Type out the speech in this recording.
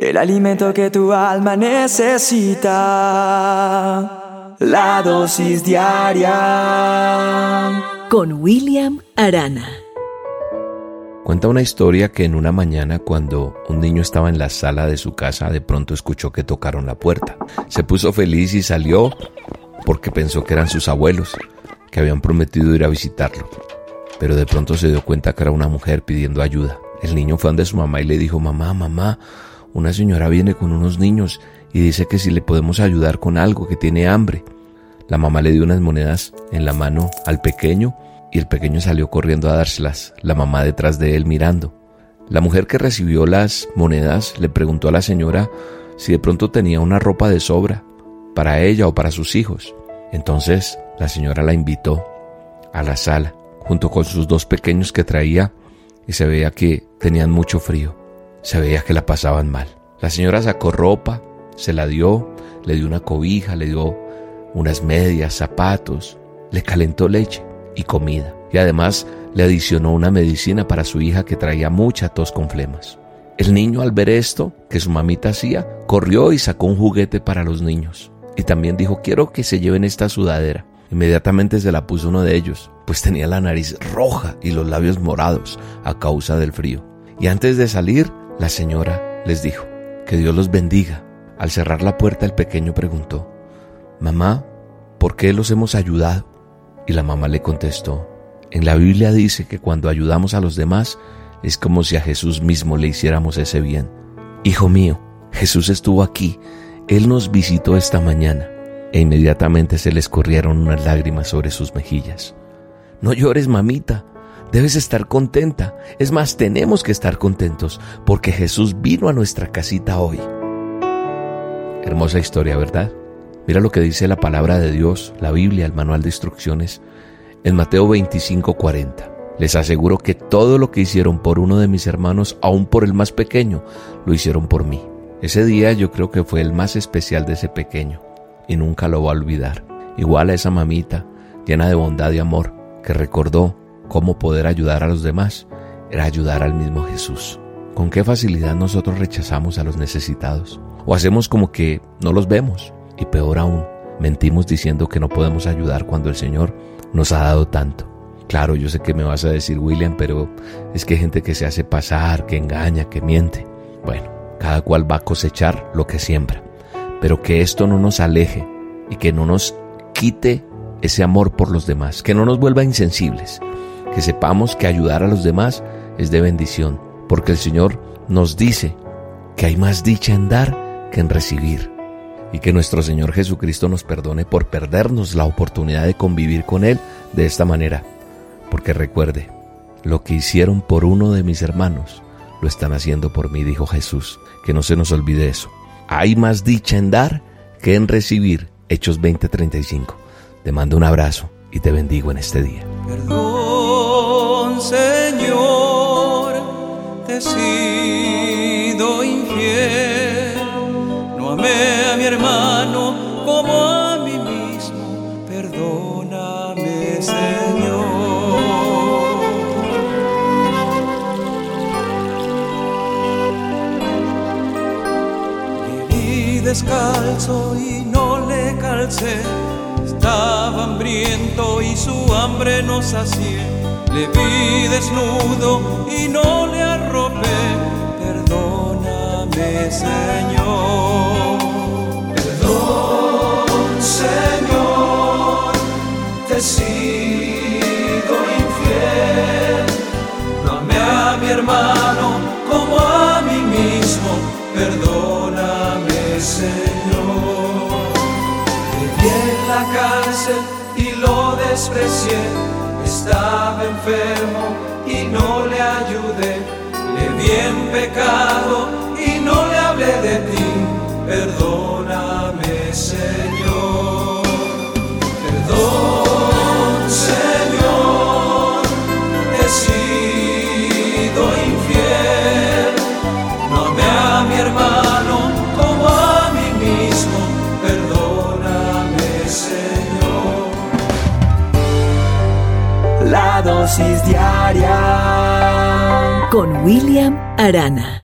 el alimento que tu alma necesita, la dosis diaria. Con William Arana. Cuenta una historia que en una mañana cuando un niño estaba en la sala de su casa de pronto escuchó que tocaron la puerta. Se puso feliz y salió porque pensó que eran sus abuelos, que habían prometido ir a visitarlo. Pero de pronto se dio cuenta que era una mujer pidiendo ayuda. El niño fue donde su mamá y le dijo, mamá, mamá, una señora viene con unos niños y dice que si le podemos ayudar con algo, que tiene hambre. La mamá le dio unas monedas en la mano al pequeño y el pequeño salió corriendo a dárselas, la mamá detrás de él mirando. La mujer que recibió las monedas le preguntó a la señora si de pronto tenía una ropa de sobra para ella o para sus hijos. Entonces la señora la invitó a la sala junto con sus dos pequeños que traía y se veía que tenían mucho frío. Se veía que la pasaban mal. La señora sacó ropa, se la dio, le dio una cobija, le dio unas medias, zapatos, le calentó leche y comida. Y además le adicionó una medicina para su hija que traía mucha tos con flemas. El niño al ver esto que su mamita hacía, corrió y sacó un juguete para los niños. Y también dijo, quiero que se lleven esta sudadera. Inmediatamente se la puso uno de ellos, pues tenía la nariz roja y los labios morados a causa del frío. Y antes de salir, la señora les dijo, que Dios los bendiga. Al cerrar la puerta el pequeño preguntó, Mamá, ¿por qué los hemos ayudado? Y la mamá le contestó, en la Biblia dice que cuando ayudamos a los demás es como si a Jesús mismo le hiciéramos ese bien. Hijo mío, Jesús estuvo aquí, Él nos visitó esta mañana e inmediatamente se le escurrieron unas lágrimas sobre sus mejillas. No llores, mamita, debes estar contenta. Es más, tenemos que estar contentos porque Jesús vino a nuestra casita hoy. Hermosa historia, ¿verdad? Mira lo que dice la palabra de Dios, la Biblia, el manual de instrucciones, en Mateo 25:40. Les aseguro que todo lo que hicieron por uno de mis hermanos, aun por el más pequeño, lo hicieron por mí. Ese día yo creo que fue el más especial de ese pequeño y nunca lo va a olvidar. Igual a esa mamita, llena de bondad y amor, que recordó cómo poder ayudar a los demás, era ayudar al mismo Jesús. ¿Con qué facilidad nosotros rechazamos a los necesitados? O hacemos como que no los vemos. Y peor aún, mentimos diciendo que no podemos ayudar cuando el Señor nos ha dado tanto. Claro, yo sé que me vas a decir, William, pero es que hay gente que se hace pasar, que engaña, que miente. Bueno, cada cual va a cosechar lo que siembra pero que esto no nos aleje y que no nos quite ese amor por los demás, que no nos vuelva insensibles, que sepamos que ayudar a los demás es de bendición, porque el Señor nos dice que hay más dicha en dar que en recibir, y que nuestro Señor Jesucristo nos perdone por perdernos la oportunidad de convivir con Él de esta manera, porque recuerde, lo que hicieron por uno de mis hermanos, lo están haciendo por mí, dijo Jesús, que no se nos olvide eso. Hay más dicha en dar que en recibir. Hechos 20:35. Te mando un abrazo y te bendigo en este día. Perdón, Señor, te he sido infiel. No amé a mi hermano como a mí mismo. Perdóname, Señor. descalzo y no le calcé. Estaba hambriento y su hambre no sacié. Le vi desnudo y no le arropé. Perdóname, Señor. Estaba enfermo y no le ayudé. Le vi en pecado y no le hablé de ti. Dosis diaria con William Arana.